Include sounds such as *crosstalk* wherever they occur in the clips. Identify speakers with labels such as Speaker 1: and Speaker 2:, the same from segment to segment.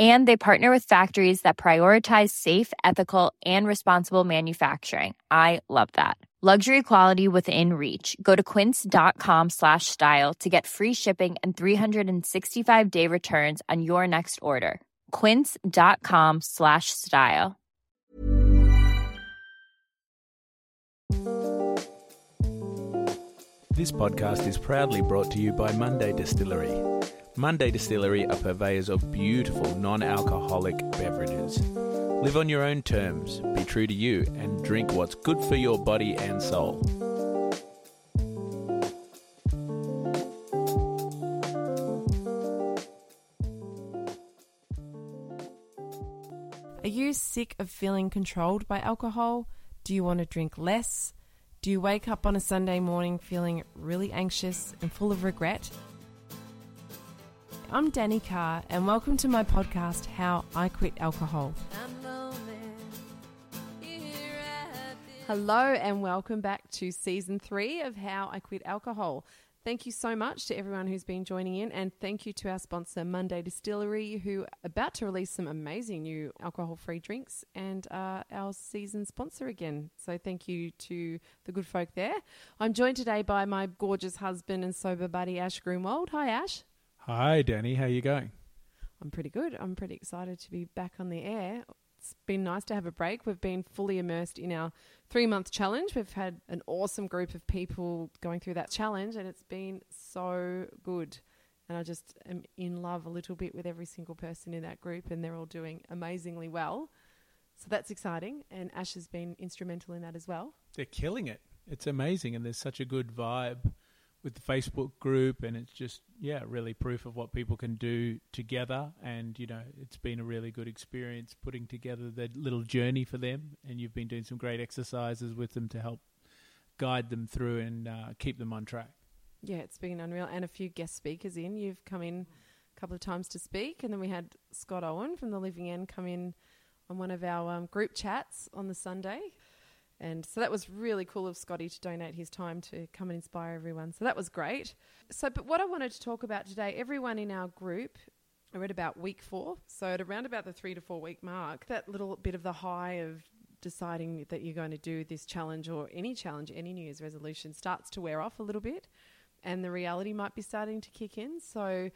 Speaker 1: and they partner with factories that prioritize safe ethical and responsible manufacturing. I love that. Luxury quality within reach. Go to quince.com slash style to get free shipping and 365 day returns on your next order. quince.com slash style.
Speaker 2: This podcast is proudly brought to you by Monday Distillery. Monday Distillery are purveyors of beautiful non alcoholic beverages. Live on your own terms, be true to you, and drink what's good for your body and soul.
Speaker 3: Are you sick of feeling controlled by alcohol? Do you want to drink less? Do you wake up on a Sunday morning feeling really anxious and full of regret? I'm Danny Carr, and welcome to my podcast, How I Quit Alcohol. Hello, and welcome back to season three of How I Quit Alcohol. Thank you so much to everyone who's been joining in, and thank you to our sponsor, Monday Distillery, who are about to release some amazing new alcohol-free drinks, and our season sponsor again. So thank you to the good folk there. I'm joined today by my gorgeous husband and sober buddy, Ash Greenwald. Hi, Ash.
Speaker 2: Hi, Danny. How are you going?
Speaker 3: I'm pretty good. I'm pretty excited to be back on the air. It's been nice to have a break. We've been fully immersed in our three month challenge. We've had an awesome group of people going through that challenge, and it's been so good. And I just am in love a little bit with every single person in that group, and they're all doing amazingly well. So that's exciting. And Ash has been instrumental in that as well.
Speaker 2: They're killing it. It's amazing, and there's such a good vibe with the Facebook group, and it's just yeah, really proof of what people can do together. And you know, it's been a really good experience putting together the little journey for them. And you've been doing some great exercises with them to help guide them through and uh, keep them on track.
Speaker 3: Yeah, it's been unreal, and a few guest speakers in. You've come in a couple of times to speak, and then we had Scott Owen from the Living End come in on one of our um, group chats on the Sunday. And so that was really cool of Scotty to donate his time to come and inspire everyone. So that was great. So, but what I wanted to talk about today, everyone in our group are at about week four. So at around about the three to four week mark, that little bit of the high of deciding that you're going to do this challenge or any challenge, any New Year's resolution starts to wear off a little bit. And the reality might be starting to kick in. So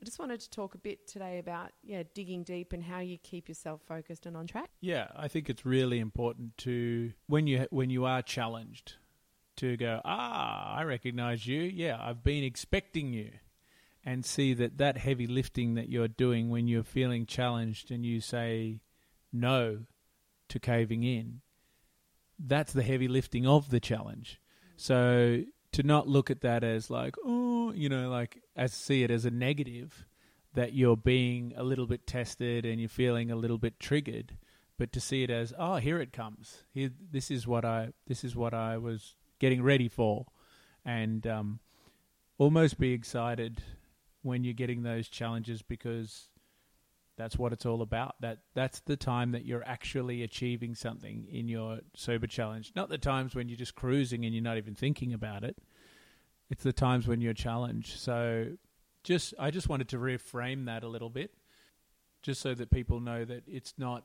Speaker 3: I just wanted to talk a bit today about yeah digging deep and how you keep yourself focused and on track.
Speaker 2: Yeah, I think it's really important to when you when you are challenged to go ah I recognize you. Yeah I've been expecting you. And see that that heavy lifting that you're doing when you're feeling challenged and you say no to caving in that's the heavy lifting of the challenge. So to not look at that as like oh you know like as see it as a negative that you're being a little bit tested and you're feeling a little bit triggered but to see it as oh here it comes. Here this is what i this is what i was getting ready for. And um, almost be excited when you're getting those challenges because that's what it's all about. That that's the time that you're actually achieving something in your sober challenge. Not the times when you're just cruising and you're not even thinking about it it's the times when you're challenged so just I just wanted to reframe that a little bit, just so that people know that it's not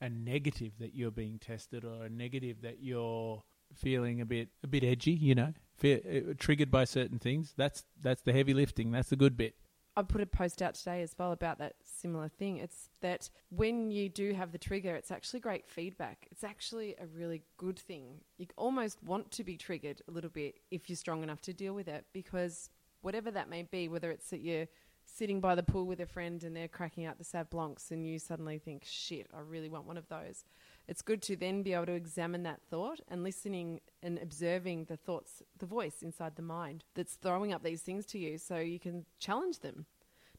Speaker 2: a negative that you're being tested or a negative that you're feeling a bit a bit edgy. You know, fe- uh, triggered by certain things. That's that's the heavy lifting. That's the good bit.
Speaker 3: I put a post out today as well about that similar thing. It's that when you do have the trigger, it's actually great feedback. It's actually a really good thing. You almost want to be triggered a little bit if you're strong enough to deal with it because whatever that may be, whether it's that you're sitting by the pool with a friend and they're cracking out the Sauv Blancs and you suddenly think, shit, I really want one of those. It's good to then be able to examine that thought and listening and observing the thoughts, the voice inside the mind that's throwing up these things to you so you can challenge them.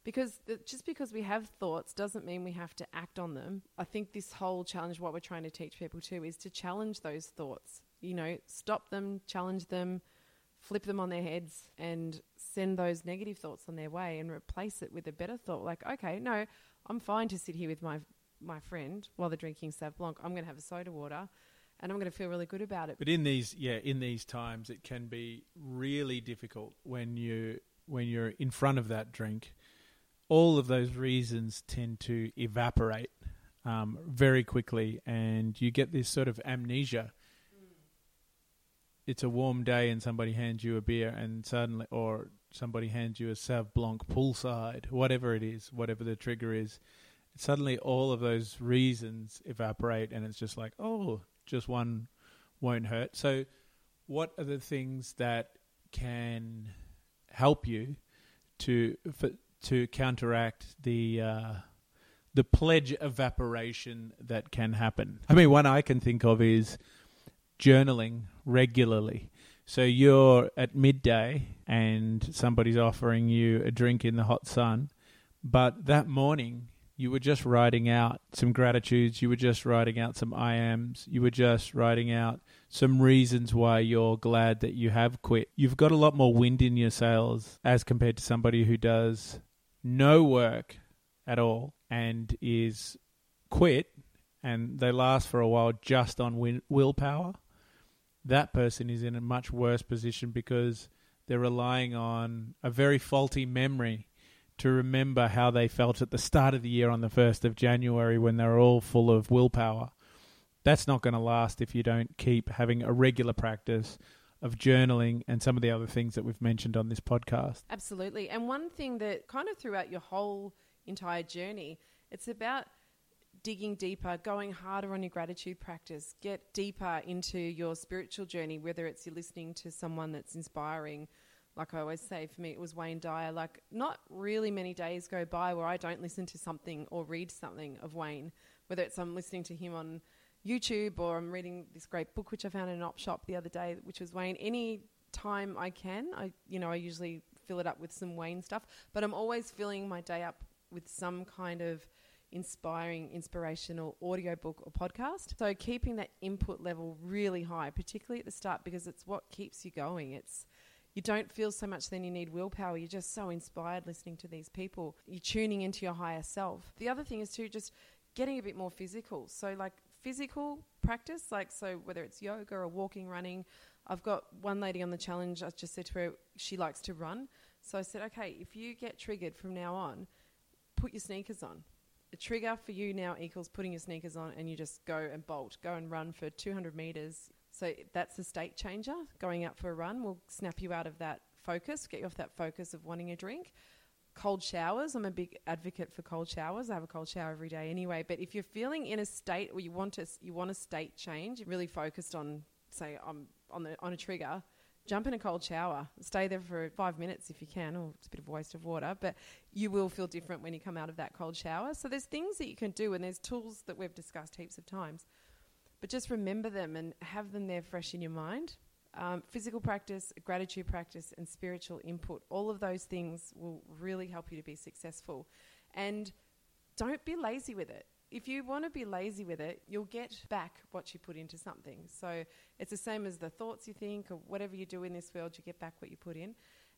Speaker 3: Because just because we have thoughts doesn't mean we have to act on them. I think this whole challenge, what we're trying to teach people too, is to challenge those thoughts. You know, stop them, challenge them, flip them on their heads and send those negative thoughts on their way and replace it with a better thought like okay no i'm fine to sit here with my my friend while they're drinking sauv blanc i'm going to have a soda water and i'm going to feel really good about it.
Speaker 2: But in these yeah in these times it can be really difficult when you when you're in front of that drink. All of those reasons tend to evaporate um, very quickly and you get this sort of amnesia. It's a warm day and somebody hands you a beer and suddenly, or somebody hands you a Sauv Blanc poolside, whatever it is, whatever the trigger is, suddenly all of those reasons evaporate and it's just like, oh, just one won't hurt. So, what are the things that can help you to for, to counteract the uh, the pledge evaporation that can happen? I mean, one I can think of is journaling regularly. So you're at midday and somebody's offering you a drink in the hot sun, but that morning you were just writing out some gratitudes, you were just writing out some I ams, you were just writing out some reasons why you're glad that you have quit. You've got a lot more wind in your sails as compared to somebody who does no work at all and is quit and they last for a while just on win- willpower. That person is in a much worse position because they're relying on a very faulty memory to remember how they felt at the start of the year on the 1st of January when they're all full of willpower. That's not going to last if you don't keep having a regular practice of journaling and some of the other things that we've mentioned on this podcast.
Speaker 3: Absolutely. And one thing that kind of throughout your whole entire journey, it's about digging deeper, going harder on your gratitude practice, get deeper into your spiritual journey, whether it's you're listening to someone that's inspiring. Like I always say, for me, it was Wayne Dyer. Like, not really many days go by where I don't listen to something or read something of Wayne, whether it's I'm listening to him on YouTube or I'm reading this great book which I found in an op shop the other day, which was Wayne. Any time I can, I you know I usually fill it up with some Wayne stuff, but I'm always filling my day up with some kind of inspiring, inspirational audiobook or podcast. So keeping that input level really high, particularly at the start, because it's what keeps you going. It's you don't feel so much then you need willpower. You're just so inspired listening to these people. You're tuning into your higher self. The other thing is to just getting a bit more physical. So like physical practice, like so whether it's yoga or walking, running. I've got one lady on the challenge. I just said to her she likes to run. So I said, okay, if you get triggered from now on, put your sneakers on the trigger for you now equals putting your sneakers on and you just go and bolt, go and run for 200 meters. So that's a state changer. Going out for a run will snap you out of that focus, get you off that focus of wanting a drink. Cold showers. I'm a big advocate for cold showers. I have a cold shower every day anyway. But if you're feeling in a state where you want to, you want a state change, really focused on, say, I'm on the on a trigger, jump in a cold shower. Stay there for five minutes if you can, or it's a bit of a waste of water, but you will feel different when you come out of that cold shower. So there's things that you can do, and there's tools that we've discussed heaps of times. But just remember them and have them there fresh in your mind. Um, physical practice, gratitude practice, and spiritual input, all of those things will really help you to be successful. And don't be lazy with it if you want to be lazy with it, you'll get back what you put into something. So it's the same as the thoughts you think or whatever you do in this world, you get back what you put in.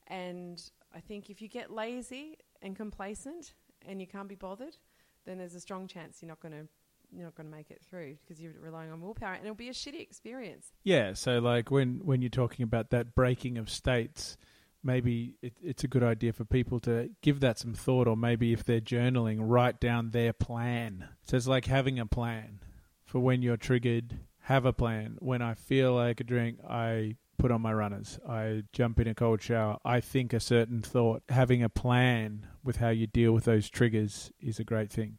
Speaker 3: And I think if you get lazy and complacent and you can't be bothered, then there's a strong chance you're not going to you're not going to make it through because you're relying on willpower and it'll be a shitty experience.
Speaker 2: Yeah, so like when when you're talking about that breaking of states, maybe it, it's a good idea for people to give that some thought, or maybe if they're journaling, write down their plan. So it's like having a plan for when you're triggered. Have a plan. When I feel like a drink, I put on my runners. I jump in a cold shower. I think a certain thought. Having a plan with how you deal with those triggers is a great thing.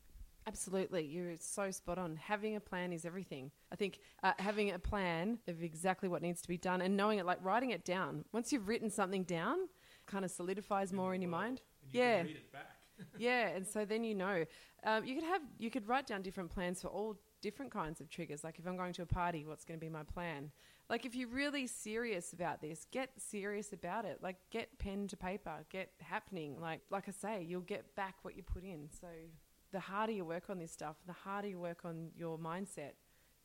Speaker 3: Absolutely, you're so spot on. Having a plan is everything. I think uh, having a plan of exactly what needs to be done and knowing it, like writing it down. Once you've written something down, kind of solidifies more in your mind. yeah, *laughs* yeah, and so then you know. Um, you could have you could write down different plans for all different kinds of triggers. Like if I'm going to a party, what's going to be my plan? Like if you're really serious about this, get serious about it. Like get pen to paper, get happening. Like like I say, you'll get back what you put in. So the harder you work on this stuff, the harder you work on your mindset,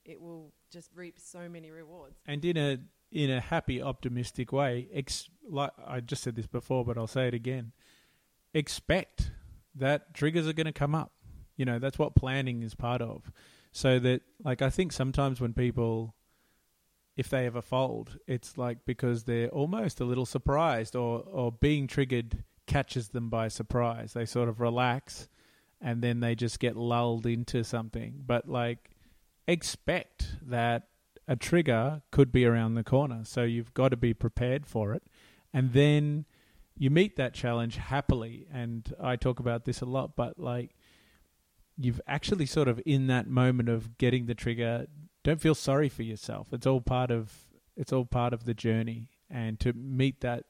Speaker 3: it will just reap so many rewards.
Speaker 2: And in a in a happy, optimistic way, ex- like I just said this before, but I'll say it again. Expect that triggers are going to come up. You know, that's what planning is part of. So that, like, I think sometimes when people, if they ever fold, it's like because they're almost a little surprised or, or being triggered catches them by surprise. They sort of relax and then they just get lulled into something. But like, expect that a trigger could be around the corner. So you've got to be prepared for it. And then you meet that challenge happily. And I talk about this a lot, but like, you've actually sort of in that moment of getting the trigger, don't feel sorry for yourself. It's all part of it's all part of the journey. And to meet that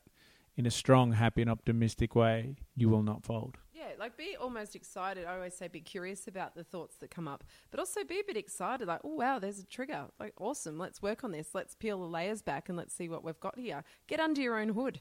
Speaker 2: in a strong, happy, and optimistic way, you will not fold
Speaker 3: like be almost excited. I always say be curious about the thoughts that come up, but also be a bit excited. Like, oh wow, there's a trigger. Like, awesome. Let's work on this. Let's peel the layers back and let's see what we've got here. Get under your own hood,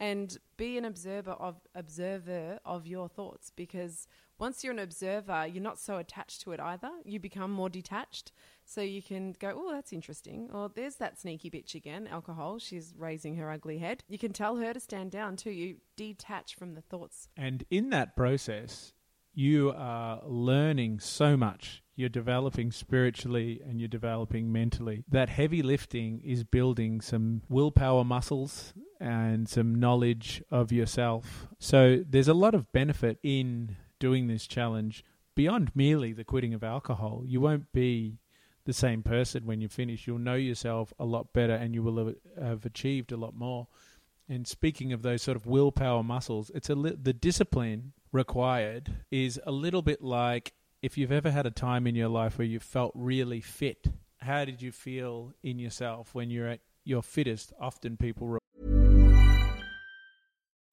Speaker 3: and be an observer of observer of your thoughts because once you're an observer, you're not so attached to it either. You become more detached. So you can go, oh, that's interesting. Or there's that sneaky bitch again, alcohol. She's raising her ugly head. You can tell her to stand down too. You detach from the thoughts.
Speaker 2: And in that process, you are learning so much. You're developing spiritually and you're developing mentally. That heavy lifting is building some willpower muscles and some knowledge of yourself. So there's a lot of benefit in doing this challenge beyond merely the quitting of alcohol. You won't be the same person when you finish. You'll know yourself a lot better and you will have achieved a lot more. And speaking of those sort of willpower muscles, it's a li- the discipline required is a little bit like if you've ever had a time in your life where you felt really fit. How did you feel in yourself when you're at your fittest? Often people. Re-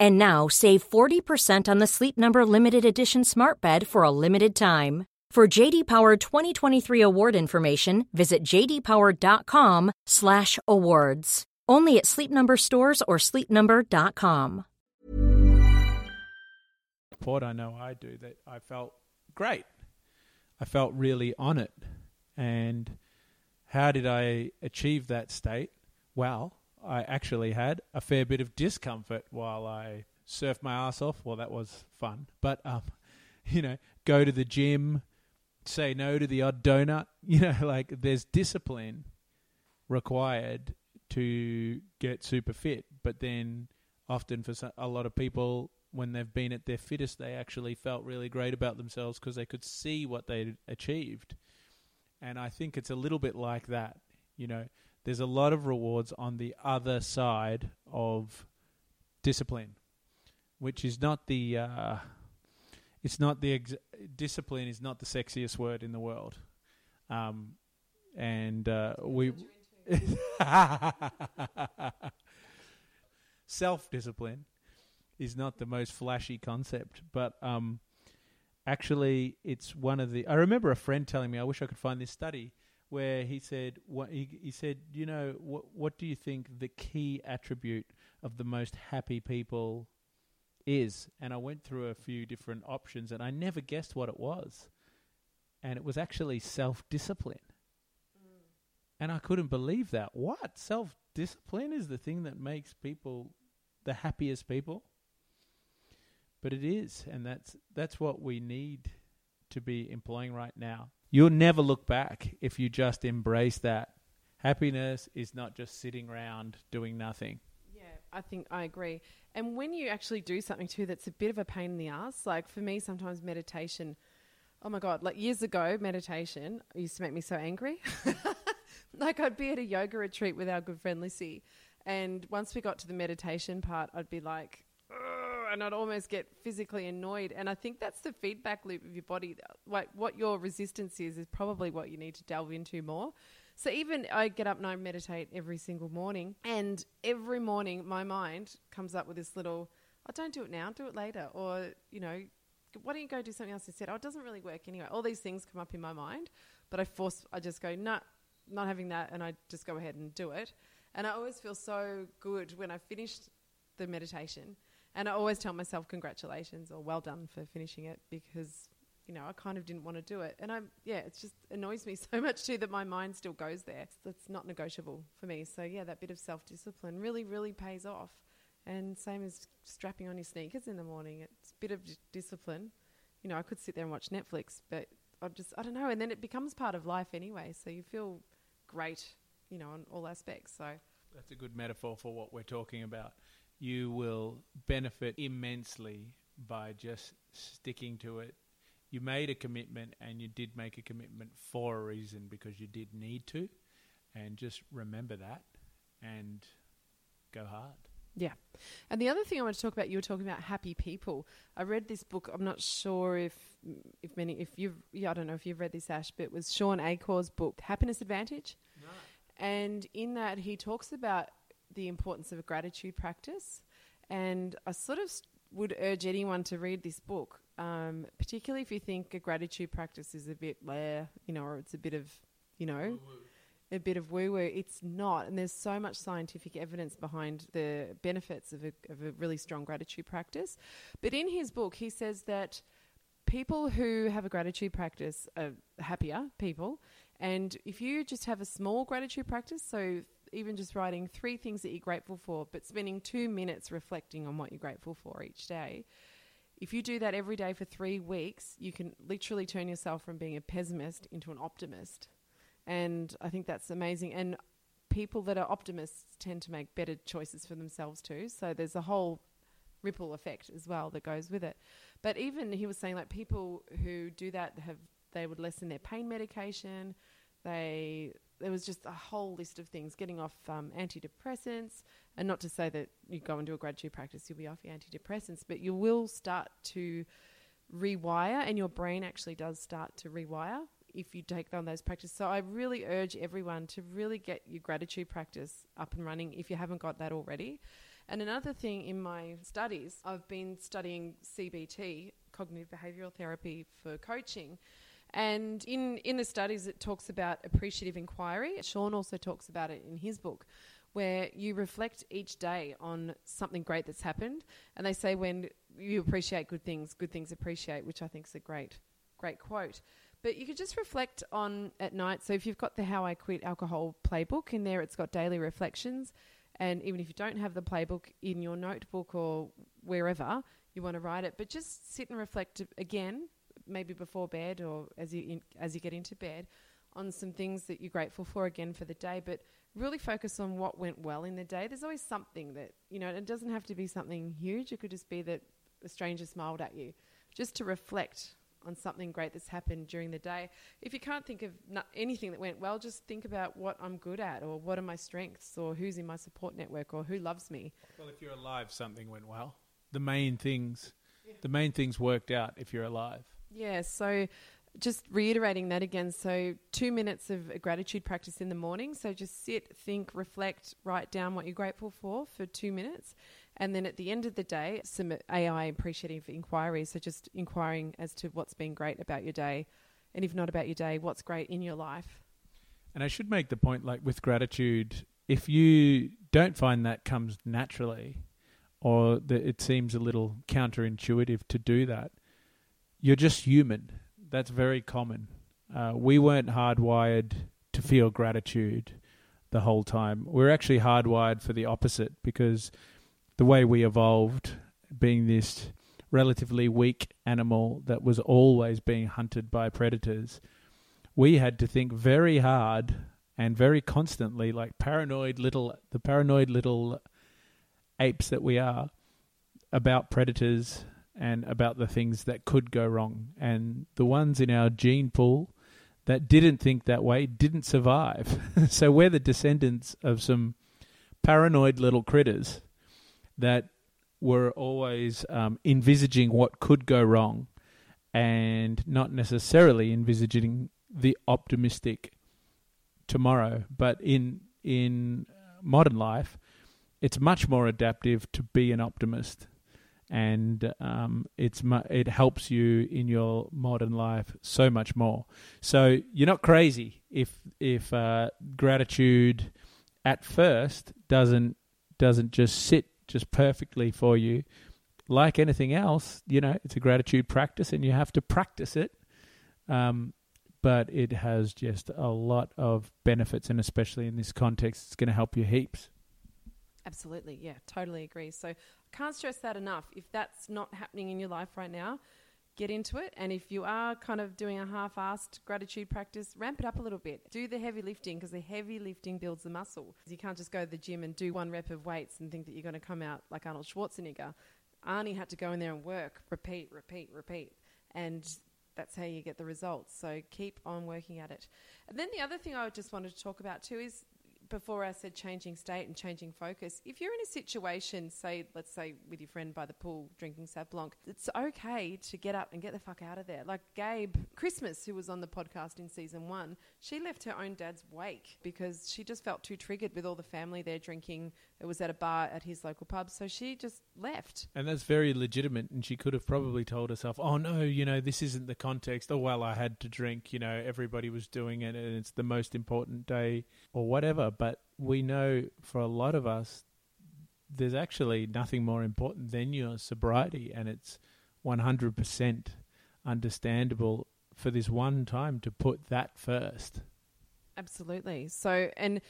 Speaker 4: And now save 40% on the Sleep Number limited edition smart bed for a limited time. For JD Power 2023 award information, visit jdpower.com/awards. Only at Sleep Number stores or sleepnumber.com.
Speaker 2: What I know I do that I felt great. I felt really on it. And how did I achieve that state? Well, I actually had a fair bit of discomfort while I surfed my ass off. Well, that was fun. But, um, *laughs* you know, go to the gym, say no to the odd donut. *laughs* You know, like there's discipline required to get super fit. But then, often for a lot of people, when they've been at their fittest, they actually felt really great about themselves because they could see what they'd achieved. And I think it's a little bit like that. You know, there's a lot of rewards on the other side of discipline, which is not the. Uh, it's not the ex- discipline is not the sexiest word in the world, um, and uh, we *laughs* self discipline is not the most flashy concept, but um, actually, it's one of the. I remember a friend telling me, I wish I could find this study where he said, what, he, he said, you know, what, what do you think the key attribute of the most happy people is? And I went through a few different options and I never guessed what it was. And it was actually self discipline. Mm. And I couldn't believe that. What? Self discipline is the thing that makes people the happiest people? But it is, and that's that's what we need to be employing right now. You'll never look back if you just embrace that. Happiness is not just sitting around doing nothing.
Speaker 3: Yeah, I think I agree. And when you actually do something too that's a bit of a pain in the ass, like for me, sometimes meditation, oh my God, like years ago, meditation used to make me so angry. *laughs* like I'd be at a yoga retreat with our good friend Lissy, and once we got to the meditation part, I'd be like, "Ugh," and I'd almost get physically annoyed. And I think that's the feedback loop of your body. Like what your resistance is, is probably what you need to delve into more. So even I get up and I meditate every single morning, and every morning my mind comes up with this little, "Oh, don't do it now, do it later," or you know, why don't you go do something else instead? Oh, it doesn't really work anyway. All these things come up in my mind, but I force, I just go, nah, not having that, and I just go ahead and do it. And I always feel so good when I finished the meditation, and I always tell myself congratulations or well done for finishing it because you know I kind of didn't want to do it, and I'm yeah, it just annoys me *laughs* so much too that my mind still goes there. That's not negotiable for me. So yeah, that bit of self discipline really really pays off. And same as strapping on your sneakers in the morning. It's a bit of discipline. You know, I could sit there and watch Netflix, but I just, I don't know. And then it becomes part of life anyway. So you feel great, you know, on all aspects. So
Speaker 2: That's a good metaphor for what we're talking about. You will benefit immensely by just sticking to it. You made a commitment and you did make a commitment for a reason because you did need to. And just remember that and go hard.
Speaker 3: Yeah. And the other thing I want to talk about, you were talking about happy people. I read this book. I'm not sure if if many if you've yeah, I don't know if you've read this Ash, but it was Shawn Achor's book, Happiness Advantage. No. And in that he talks about the importance of a gratitude practice. And I sort of would urge anyone to read this book, um, particularly if you think a gratitude practice is a bit, bleh, you know, or it's a bit of, you know, a bit of woo woo. It's not, and there's so much scientific evidence behind the benefits of a, of a really strong gratitude practice. But in his book, he says that people who have a gratitude practice are happier people. And if you just have a small gratitude practice, so even just writing three things that you're grateful for, but spending two minutes reflecting on what you're grateful for each day, if you do that every day for three weeks, you can literally turn yourself from being a pessimist into an optimist. And I think that's amazing. And people that are optimists tend to make better choices for themselves too. So there's a whole ripple effect as well that goes with it. But even he was saying like people who do that have they would lessen their pain medication. They there was just a whole list of things getting off um, antidepressants, and not to say that you go into a gratitude practice you'll be off your antidepressants, but you will start to rewire, and your brain actually does start to rewire if you take on those practices. So I really urge everyone to really get your gratitude practice up and running if you haven't got that already. And another thing in my studies, I've been studying CBT, cognitive behavioral therapy for coaching. And in, in the studies, it talks about appreciative inquiry. Shawn also talks about it in his book, where you reflect each day on something great that's happened. And they say when you appreciate good things, good things appreciate, which I think is a great, great quote. But you could just reflect on at night. So if you've got the How I Quit Alcohol playbook in there, it's got daily reflections. And even if you don't have the playbook in your notebook or wherever you want to write it, but just sit and reflect again, maybe before bed or as you in, as you get into bed, on some things that you're grateful for again for the day. But really focus on what went well in the day. There's always something that you know. It doesn't have to be something huge. It could just be that a stranger smiled at you. Just to reflect on something great that's happened during the day. If you can't think of anything that went well, just think about what I'm good at, or what are my strengths, or who's in my support network, or who loves me.
Speaker 2: Well, if you're alive, something went well. The main things The main thing's worked out if you're alive.
Speaker 3: Yeah, so just reiterating that again. So, two minutes of gratitude practice in the morning. So, just sit, think, reflect, write down what you're grateful for for two minutes. And then at the end of the day, some AI appreciative inquiries. So, just inquiring as to what's been great about your day. And if not about your day, what's great in your life.
Speaker 2: And I should make the point like with gratitude, if you don't find that comes naturally, or that it seems a little counterintuitive to do that, you're just human. That's very common. Uh, we weren't hardwired to feel gratitude the whole time. We're actually hardwired for the opposite because the way we evolved, being this relatively weak animal that was always being hunted by predators, we had to think very hard and very constantly, like paranoid little, the paranoid little apes that we are, about predators and about the things that could go wrong. And the ones in our gene pool that didn't think that way didn't survive. *laughs* so we're the descendants of some paranoid little critters that were always um, envisaging what could go wrong and not necessarily envisaging the optimistic tomorrow. But in in modern life, it's much more adaptive to be an optimist, and um, it's it helps you in your modern life so much more. So you're not crazy if if uh, gratitude at first doesn't doesn't just sit just perfectly for you. Like anything else, you know, it's a gratitude practice, and you have to practice it. Um, but it has just a lot of benefits, and especially in this context, it's going to help you heaps.
Speaker 3: Absolutely, yeah, totally agree. So I can't stress that enough. If that's not happening in your life right now, get into it. And if you are kind of doing a half-assed gratitude practice, ramp it up a little bit. Do the heavy lifting because the heavy lifting builds the muscle. You can't just go to the gym and do one rep of weights and think that you're going to come out like Arnold Schwarzenegger. Arnie had to go in there and work, repeat, repeat, repeat. And that's how you get the results. So keep on working at it. And then the other thing I just wanted to talk about too is before I said changing state and changing focus, if you're in a situation, say, let's say with your friend by the pool drinking Sauv Blanc, it's okay to get up and get the fuck out of there. Like Gabe Christmas, who was on the podcast in season one, she left her own dad's wake because she just felt too triggered with all the family there drinking. It was at a bar at his local pub. So she just left.
Speaker 2: And that's very legitimate. And she could have probably told herself, oh no, you know, this isn't the context. Oh, well, I had to drink. You know, everybody was doing it and it's the most important day or whatever. But we know for a lot of us, there's actually nothing more important than your sobriety. And it's 100% understandable for this one time to put that first.
Speaker 3: Absolutely. So, and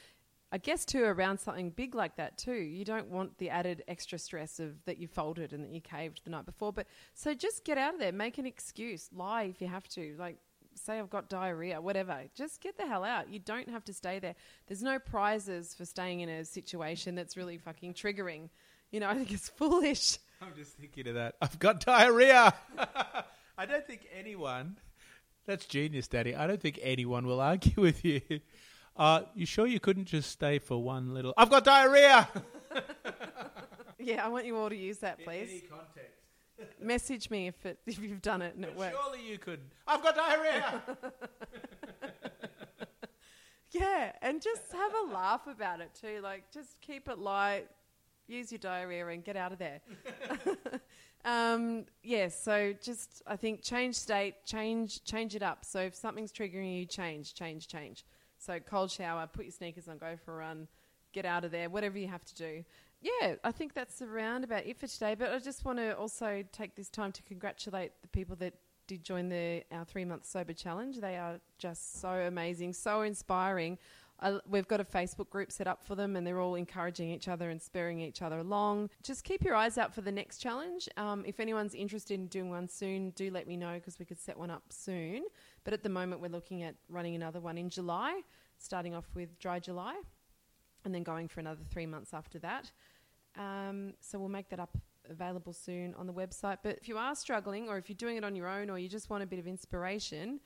Speaker 3: I guess too around something big like that too, you don't want the added extra stress of that you folded and that you caved the night before. But so just get out of there, make an excuse, lie if you have to. Like say I've got diarrhea, whatever. Just get the hell out. You don't have to stay there. There's no prizes for staying in a situation that's really fucking triggering. You know, *laughs* I think it's foolish.
Speaker 2: I'm just thinking of that. I've got diarrhea. *laughs* I don't think anyone. That's genius, Daddy. I don't think anyone will argue with you. Uh, you sure you couldn't just stay for one little? I've got diarrhea. *laughs*
Speaker 3: Yeah, I want you all to use that,
Speaker 2: In
Speaker 3: please.
Speaker 2: any context.
Speaker 3: Message me if it, if you've done it and it works.
Speaker 2: Surely you could. I've got diarrhea. *laughs*
Speaker 3: Yeah, and just have a laugh about it too. Like, just keep it light. Use your diarrhea and get out of there. *laughs* um, yeah, so just I think change state, change change it up. So if something's triggering you, change, change, change. So cold shower, put your sneakers on, go for a run, get out of there, whatever you have to do. Yeah, I think that's around about it for today. But I just want to also take this time to congratulate the people that did join the our three month sober challenge. They are just so amazing, so inspiring. I, we've got a Facebook group set up for them, and they're all encouraging each other and spurring each other along. Just keep your eyes out for the next challenge. Um, if anyone's interested in doing one soon, do let me know because we could set one up soon. But at the moment, we're looking at running another one in July, starting off with Dry July, and then going for another three months after that. Um, so we'll make that up available soon on the website. But if you are struggling, or if you're doing it on your own, or you just want a bit of inspiration,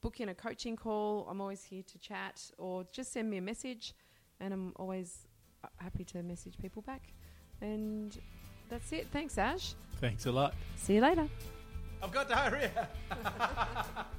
Speaker 3: book in a coaching call. I'm always here to chat, or just send me a message, and I'm always happy to message people back. And That's it. Thanks, Ash.
Speaker 2: Thanks a lot.
Speaker 3: See you later.
Speaker 2: I've got diarrhea. *laughs*